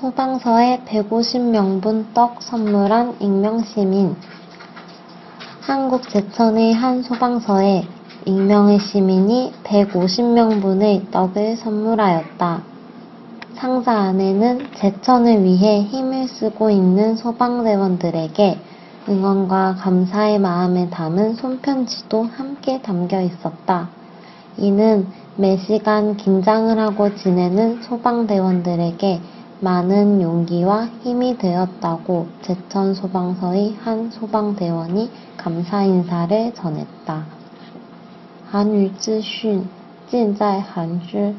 소방서에 150명분 떡 선물한 익명시민 한국 제천의 한 소방서에 익명의 시민이 150명분의 떡을 선물하였다. 상자 안에는 제천을 위해 힘을 쓰고 있는 소방대원들에게 응원과 감사의 마음을 담은 손편지도 함께 담겨 있었다. 이는 매 시간 긴장을 하고 지내는 소방대원들에게 많은 용기와 힘이 되었다고 제천 소방서의 한 소방대원이 감사 인사를 전했다. 한유资讯尽在韩知